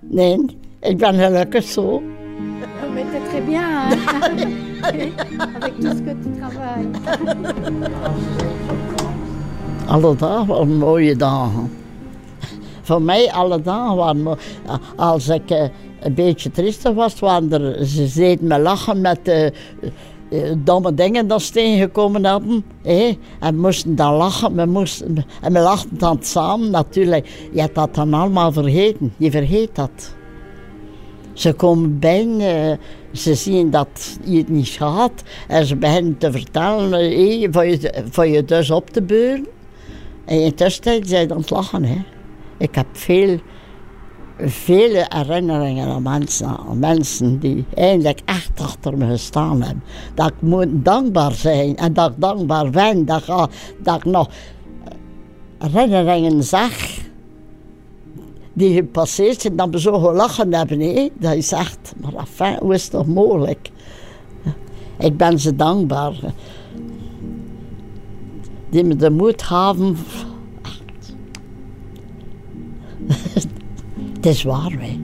nee. Ik ben gelukkig zo. Mais t'es très bien, hein Avec tout ce que tu travailles. Alle dagen waren mooie dagen. Voor mij alle dagen waren. Als ik eh, een beetje triestig was, waren ze me lachen met de domme dingen dat ze tegengekomen hadden. hè. En moesten dan lachen. We moesten, en we lachten dan samen natuurlijk. Je hebt dat dan allemaal vergeten. Je vergeet dat. Ze komen bijna, ze zien dat je het niet gaat. En ze beginnen te vertellen, hé, voor, je, voor je dus op te beuren. En tussentijd zijn ze aan het lachen. Hè. Ik heb veel, vele herinneringen aan mensen, aan mensen die eigenlijk echt achter me gestaan hebben. Dat ik moet dankbaar zijn en dat ik dankbaar ben dat, ik- dat nog herinneringen zag die gepasseerd zijn, dat we zo gelachen hebben. Hè. Dat is echt, maar enfin, hoe is toch mogelijk? Ik ben ze dankbaar. Die me de moed gaven. Het is waar, wij.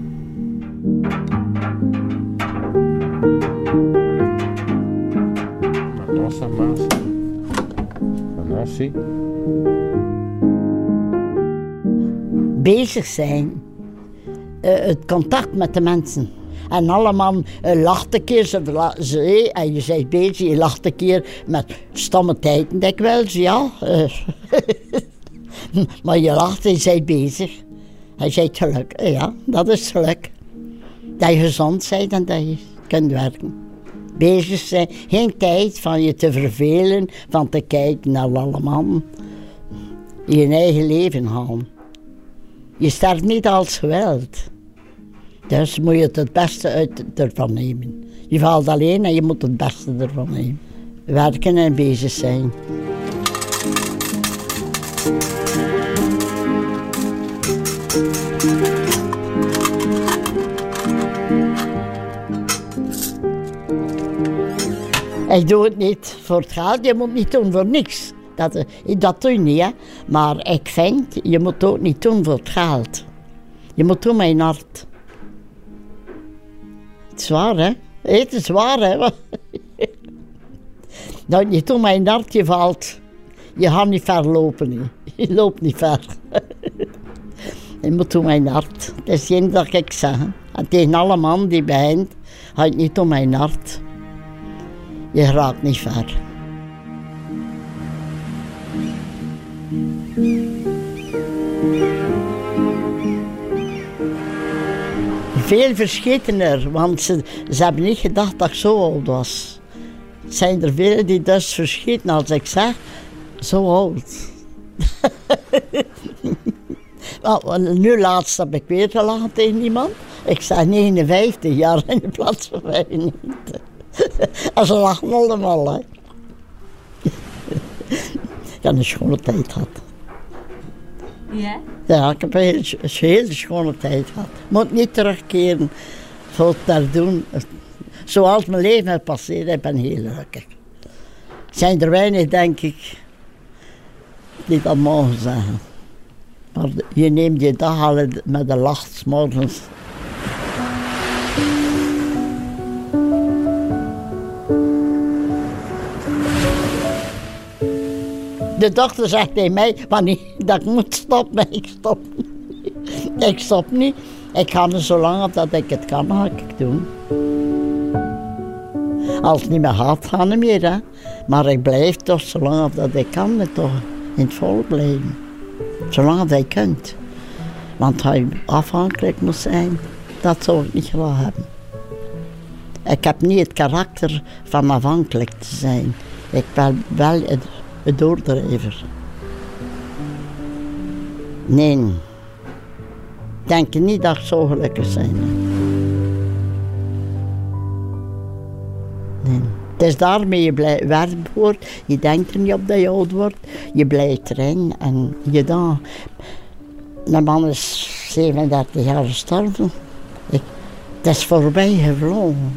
Bezig zijn. Eh, het contact met de mensen. En allemaal uh, lacht een keer, ze, eh, en je bent bezig, je lacht een keer met stomme tijden dikwijls, ja. Eh, maar je lacht en je bezig. Je bent geluk, Eh, ja, dat is geluk. Dat je gezond bent en dat je kunt werken. Bezig zijn, geen tijd van je te vervelen, van te kijken naar allemaal. Je eigen leven halen. Je sterft niet als geweld. Dus moet je het het beste uit ervan nemen. Je valt alleen en je moet het beste ervan nemen. Werken en bezig zijn. Ik doe het niet voor het geld, je moet niet doen voor niks. Dat, eh, dat doe je niet, hè. Maar ik vind, je moet het ook niet doen voor het geld. Je moet doen mijn hart. Het zwaar, hè? Het is zwaar, hè? Dat je toen mijn hartje valt, je gaat niet ver lopen. Je loopt niet ver. je moet toen mijn hart. Dat is geen dat ik zeg. En tegen alle man die begint, ga je niet om mijn hart. Je raakt niet ver. Veel verschittener, want ze, ze hebben niet gedacht dat ik zo oud was. Er zijn er veel die dus verschieten als ik zeg, zo oud. Nu laatst heb ik weer gelachen tegen iemand. Ik sta 59 jaar in de plaats van 95. En ze lachen allemaal. Hè. Ik heb een schone tijd gehad. Ja? Ja, ik heb een hele, schone tijd gehad. Moet niet terugkeren het daar doen. Zoals mijn leven is passeerd, ik ben heel gelukkig. Zijn er weinig, denk ik, die dat mogen zeggen. Maar je neemt je dag al met een lach 's morgens. De dochter zegt tegen mij wanneer dat ik moet stoppen. Ik stop niet. Ik stop niet. Ik ga er zo lang op dat ik het kan, ga ik doen. Als het niet meer gaat, ga ik niet meer. Hè. Maar ik blijf toch zo lang op dat ik kan, toch in het volk blijven. Zolang dat je kunt. Want je afhankelijk moet zijn, dat zou ik niet graag hebben. Ik heb niet het karakter van afhankelijk te zijn. Ik ben wel het, het doordrijver. Nee. Denk niet dat ik zo gelukkig ben. Nee. Het is daarmee je blij werk wordt. Je denkt er niet op dat je oud wordt. Je blijft erin en je dan. Mijn man is 37 jaar gestorven. Ik, het is voorbij gevlogen.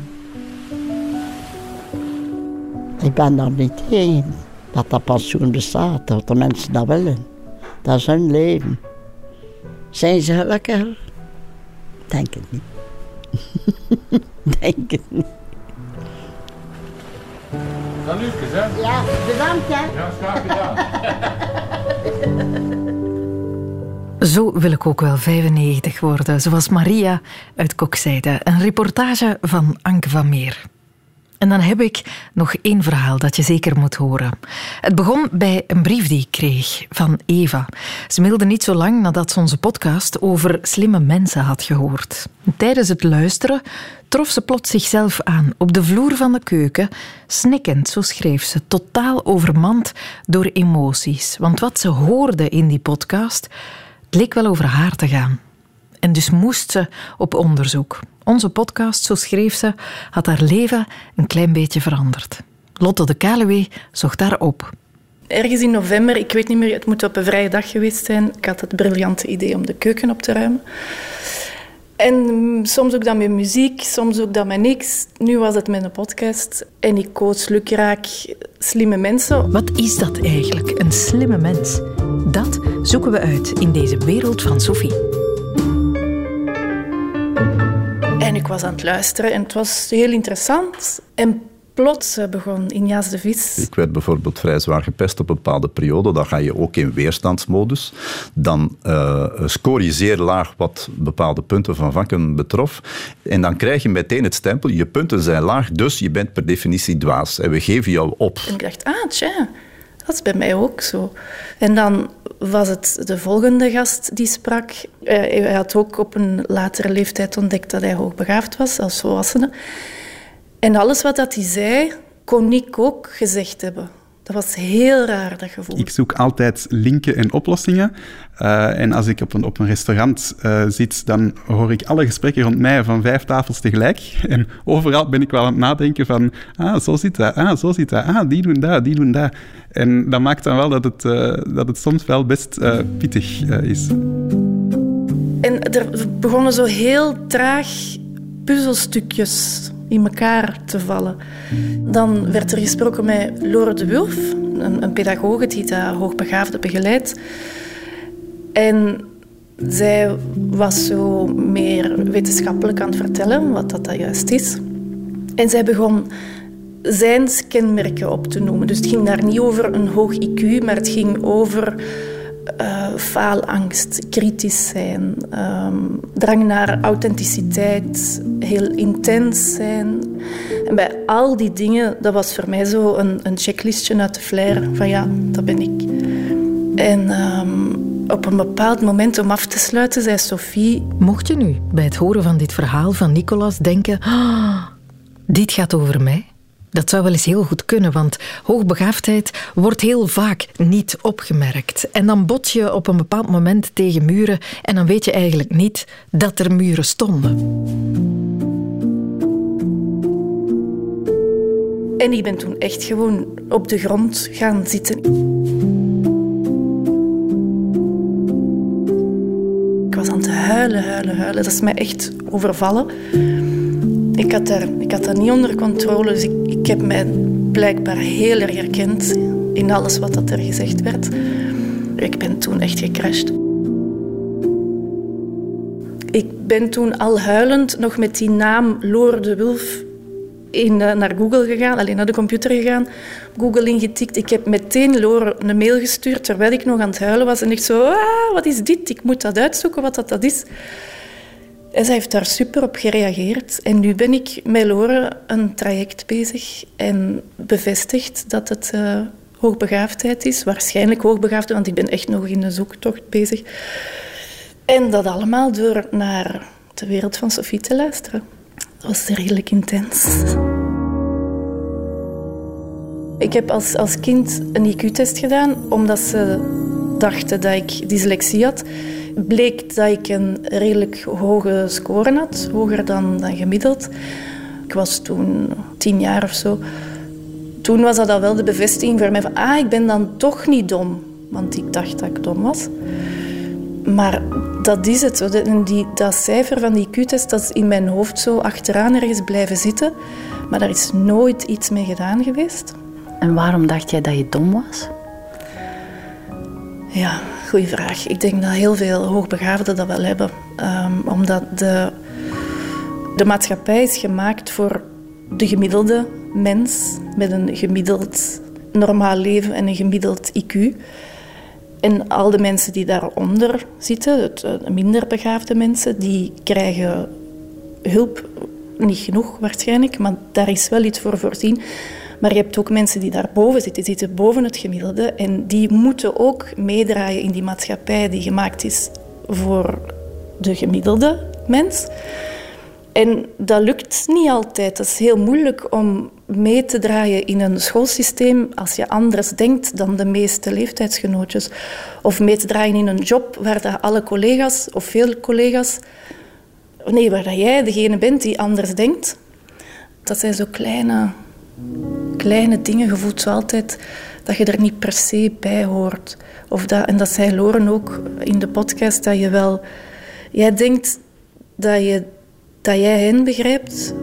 Ik ben daar niet tegen dat dat pensioen bestaat, dat de mensen dat willen. Dat is hun leven. Zijn ze gelukkiger? Denk het niet. Denk het niet. Dan Lucas, hè? Ja, bedankt hè. Ja, graag gedaan. Zo wil ik ook wel 95 worden, zoals Maria uit Kokzijde. Een reportage van Anke van Meer. En dan heb ik nog één verhaal dat je zeker moet horen. Het begon bij een brief die ik kreeg van Eva. Ze mailde niet zo lang nadat ze onze podcast over slimme mensen had gehoord. Tijdens het luisteren trof ze plots zichzelf aan op de vloer van de keuken, snikkend, zo schreef ze, totaal overmand door emoties. Want wat ze hoorde in die podcast, het leek wel over haar te gaan. En dus moest ze op onderzoek. Onze podcast, zo schreef ze, had haar leven een klein beetje veranderd. Lotte de Kaluwe zocht daar op. Ergens in november, ik weet niet meer, het moet op een vrije dag geweest zijn. Ik had het briljante idee om de keuken op te ruimen. En soms ook dan met muziek, soms ook dan met niks. Nu was het met een podcast. En ik coach lukraak slimme mensen. Wat is dat eigenlijk, een slimme mens? Dat zoeken we uit in deze wereld van Sophie. En ik was aan het luisteren en het was heel interessant. En plots eh, begon Injas de Vis. Ik werd bijvoorbeeld vrij zwaar gepest op een bepaalde periode. Dan ga je ook in weerstandsmodus. Dan uh, score je zeer laag wat bepaalde punten van vakken betrof. En dan krijg je meteen het stempel, je punten zijn laag, dus je bent per definitie dwaas. En we geven jou op. En ik dacht, ah, tja, dat is bij mij ook zo. En dan was het de volgende gast die sprak. Uh, hij had ook op een latere leeftijd ontdekt dat hij hoogbegaafd was als volwassene. En alles wat dat hij zei, kon ik ook gezegd hebben. Dat was heel raar, dat gevoel. Ik zoek altijd linken en oplossingen. Uh, en als ik op een, op een restaurant uh, zit, dan hoor ik alle gesprekken rond mij van vijf tafels tegelijk. En overal ben ik wel aan het nadenken van, ah, zo zit dat, ah, zo zit dat, ah, die doen dat, die doen dat. En dat maakt dan wel dat het, uh, dat het soms wel best pittig is. En er begonnen zo heel traag puzzelstukjes in elkaar te vallen. Dan werd er gesproken met Lore de Wulf, een, een pedagoge die dat hoogbegaafde begeleidt. En Zij was zo meer wetenschappelijk aan het vertellen wat dat, dat juist is. En zij begon zijn kenmerken op te noemen. Dus het ging daar niet over een hoog IQ, maar het ging over uh, faalangst, kritisch zijn, ehm, drang naar authenticiteit, heel intens zijn. En bij al die dingen, dat was voor mij zo een, een checklistje uit de flair van ja, dat ben ik. En ehm, op een bepaald moment om af te sluiten, zei Sophie... Mocht je nu bij het horen van dit verhaal van Nicolas denken... Ah, dit gaat over mij? Dat zou wel eens heel goed kunnen, want hoogbegaafdheid wordt heel vaak niet opgemerkt. En dan bot je op een bepaald moment tegen muren en dan weet je eigenlijk niet dat er muren stonden. En ik ben toen echt gewoon op de grond gaan zitten. Ik was aan het huilen, huilen, huilen. Dat is mij echt overvallen. Ik had, daar, ik had dat niet onder controle, dus ik, ik heb mij blijkbaar heel erg herkend in alles wat dat er gezegd werd. Ik ben toen echt gecrashed. Ik ben toen al huilend nog met die naam Loor de Wulf in, uh, naar Google gegaan, alleen naar de computer gegaan, Google ingetikt. Ik heb meteen Loor een mail gestuurd terwijl ik nog aan het huilen was. En ik zo, ah, wat is dit? Ik moet dat uitzoeken, wat dat, dat is. En zij heeft daar super op gereageerd. En nu ben ik met Lore een traject bezig en bevestigd dat het uh, hoogbegaafdheid is. Waarschijnlijk hoogbegaafdheid, want ik ben echt nog in de zoektocht bezig. En dat allemaal door naar de wereld van Sophie te luisteren. Dat was redelijk intens. Ik heb als, als kind een IQ-test gedaan, omdat ze dachten dat ik dyslexie had bleek dat ik een redelijk hoge score had, hoger dan, dan gemiddeld. Ik was toen tien jaar of zo. Toen was dat al wel de bevestiging voor mij van, ah, ik ben dan toch niet dom. Want ik dacht dat ik dom was. Maar dat is het. Die, dat cijfer van die Q-test, dat is in mijn hoofd zo achteraan ergens blijven zitten. Maar daar is nooit iets mee gedaan geweest. En waarom dacht jij dat je dom was? Ja, goede vraag. Ik denk dat heel veel hoogbegaafden dat wel hebben. Um, omdat de, de maatschappij is gemaakt voor de gemiddelde mens met een gemiddeld normaal leven en een gemiddeld IQ. En al de mensen die daaronder zitten, het, eh, minder begaafde mensen, die krijgen hulp. Niet genoeg waarschijnlijk, maar daar is wel iets voor voorzien. Maar je hebt ook mensen die daarboven zitten, die zitten boven het gemiddelde. En die moeten ook meedraaien in die maatschappij die gemaakt is voor de gemiddelde mens. En dat lukt niet altijd. Het is heel moeilijk om mee te draaien in een schoolsysteem als je anders denkt dan de meeste leeftijdsgenootjes. Of mee te draaien in een job waar dat alle collega's of veel collega's. Nee, waar dat jij degene bent die anders denkt. Dat zijn zo kleine kleine dingen. Je voelt zo altijd dat je er niet per se bij hoort. Of dat, en dat zei Loren ook in de podcast, dat je wel... Jij denkt dat, je, dat jij hen begrijpt,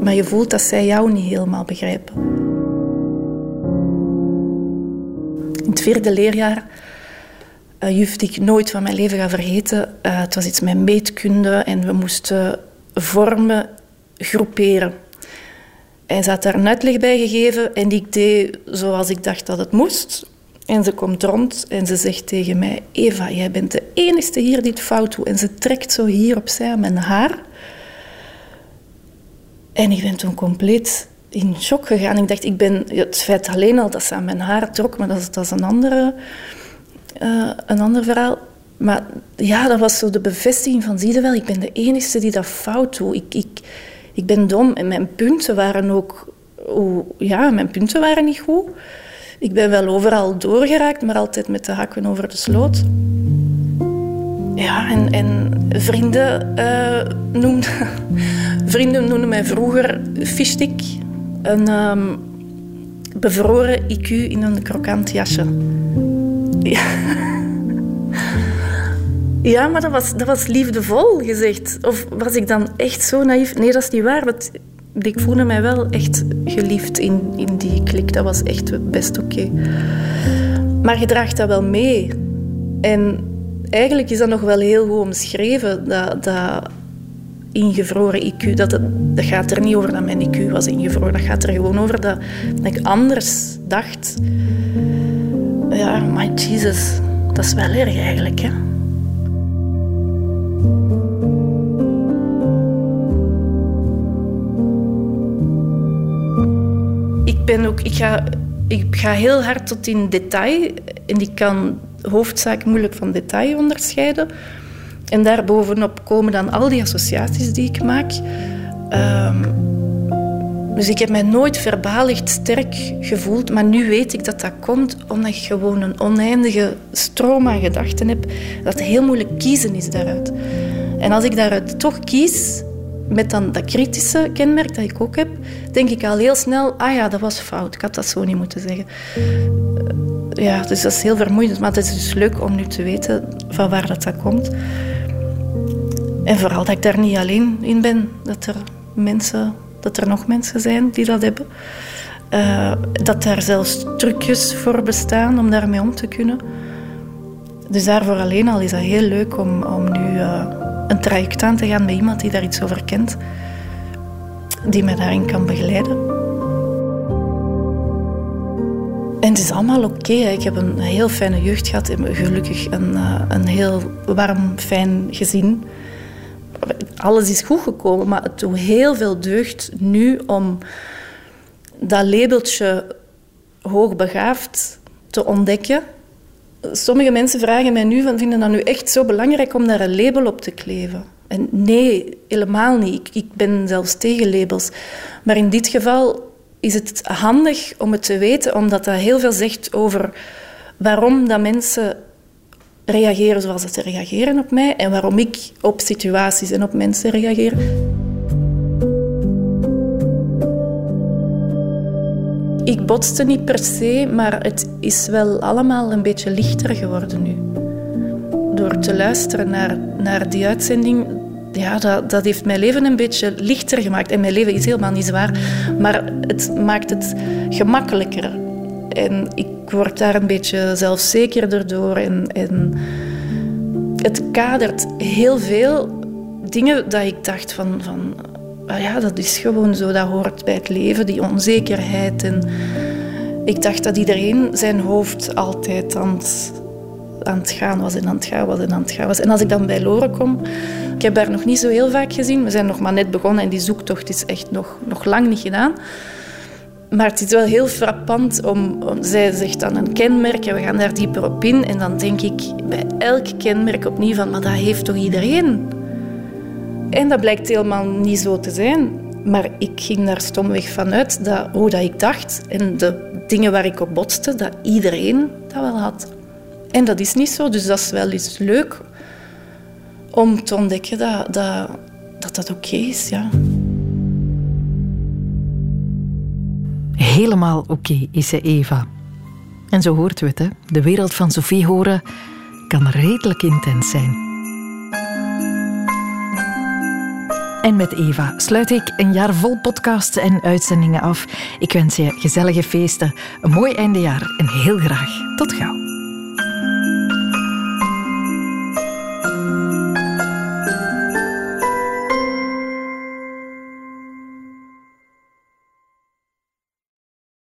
maar je voelt dat zij jou niet helemaal begrijpen. In het vierde leerjaar, uh, juf die ik nooit van mijn leven ga vergeten, uh, het was iets met meetkunde en we moesten vormen groeperen. Hij had daar een uitleg bij gegeven en ik deed zoals ik dacht dat het moest. En ze komt rond en ze zegt tegen mij: Eva, jij bent de enige hier die het fout doet. En ze trekt zo hier opzij aan mijn haar. En ik ben toen compleet in shock gegaan. Ik dacht, ik ben, het feit alleen al dat ze aan mijn haar trok, maar dat is, dat is een, andere, uh, een ander verhaal. Maar ja, dat was zo de bevestiging van, zie wel, ik ben de enige die dat fout doet. Ik, ik, ik ben dom en mijn punten waren ook... Ja, mijn punten waren niet goed. Ik ben wel overal doorgeraakt, maar altijd met de hakken over de sloot. Ja, en, en vrienden, uh, noemden, vrienden noemden mij vroeger fishstick. Een um, bevroren IQ in een krokant jasje. Ja. Ja, maar dat was, dat was liefdevol gezegd. Of was ik dan echt zo naïef? Nee, dat is niet waar. Want ik voelde mij wel echt geliefd in, in die klik. Dat was echt best oké. Maar je draagt dat wel mee. En, eigenlijk is dat nog wel heel goed omschreven, dat, dat ingevroren IQ. Dat, dat gaat er niet over dat mijn IQ was ingevroren. Dat gaat er gewoon over dat, dat ik anders dacht. Ja, my Jesus. Dat is wel erg eigenlijk, hè. Ben ook... Ik ga, ik ga heel hard tot in detail. En ik kan hoofdzaak moeilijk van detail onderscheiden. En daarbovenop komen dan al die associaties die ik maak. Ehm, dus ik heb mij nooit verbaal echt sterk gevoeld, maar nu weet ik dat dat komt omdat ik gewoon een oneindige stroom aan gedachten heb, dat heel moeilijk kiezen is daaruit. En als ik daaruit toch kies, met dan dat kritische kenmerk dat ik ook heb, denk ik al heel snel, ah ja, dat was fout, ik had dat zo niet moeten zeggen. Ja, dus dat is heel vermoeiend, maar het is dus leuk om nu te weten van waar dat, dat komt. En vooral dat ik daar niet alleen in ben. Dat er, mensen, dat er nog mensen zijn die dat hebben. Uh, dat daar zelfs trucjes voor bestaan om daarmee om te kunnen. Dus daarvoor alleen al is dat heel leuk om, om nu uh, een traject aan te gaan met iemand die daar iets over kent. Die mij daarin kan begeleiden. En het is allemaal oké. Ik heb een heel fijne jeugd gehad. Gelukkig een, uh, een heel warm, fijn gezin alles is goed gekomen, maar het doet heel veel deugd nu om dat labeltje hoogbegaafd te ontdekken. Sommige mensen vragen mij nu van, vinden dat nu echt zo belangrijk om daar een label op te kleven? En nee, helemaal niet. Ik, ik ben zelfs tegen labels. Maar in dit geval is het handig om het te weten, omdat dat heel veel zegt over waarom dat mensen reageren zoals ze reageren op mij en waarom ik op situaties en op mensen reageer. Ik botste niet per se, maar het is wel allemaal een beetje lichter geworden nu. Door te luisteren naar, naar die uitzending, ja, dat, dat heeft mijn leven een beetje lichter gemaakt. En mijn leven is helemaal niet zwaar, maar het maakt het gemakkelijker. En ik word daar een beetje zelfzekerder door. En, en het kadert heel veel dingen dat ik dacht van... van ja, dat is gewoon zo, dat hoort bij het leven, die onzekerheid. En ik dacht dat iedereen zijn hoofd altijd aan het, aan het gaan was en aan het gaan was en aan het gaan was. En als ik dan bij Loren kom, ik heb haar nog niet zo heel vaak gezien. We zijn nog maar net begonnen en die zoektocht is echt nog, nog lang niet gedaan. Maar het is wel heel frappant om, om, Zij zegt dan een kenmerk en we gaan daar dieper op in. En dan denk ik bij elk kenmerk opnieuw van... Maar dat heeft toch iedereen? En dat blijkt helemaal niet zo te zijn. Maar ik ging daar stomweg vanuit dat, hoe dat ik dacht en de dingen waar ik op botste, dat iedereen dat wel had. En dat is niet zo, dus dat is wel eens leuk om te ontdekken dat dat, dat, dat oké is. Ja. Helemaal oké, is ze Eva. En zo hoort het, hè? De wereld van Sophie horen kan redelijk intens zijn. En met Eva sluit ik een jaar vol podcasts en uitzendingen af. Ik wens je gezellige feesten, een mooi eindejaar en heel graag tot gauw.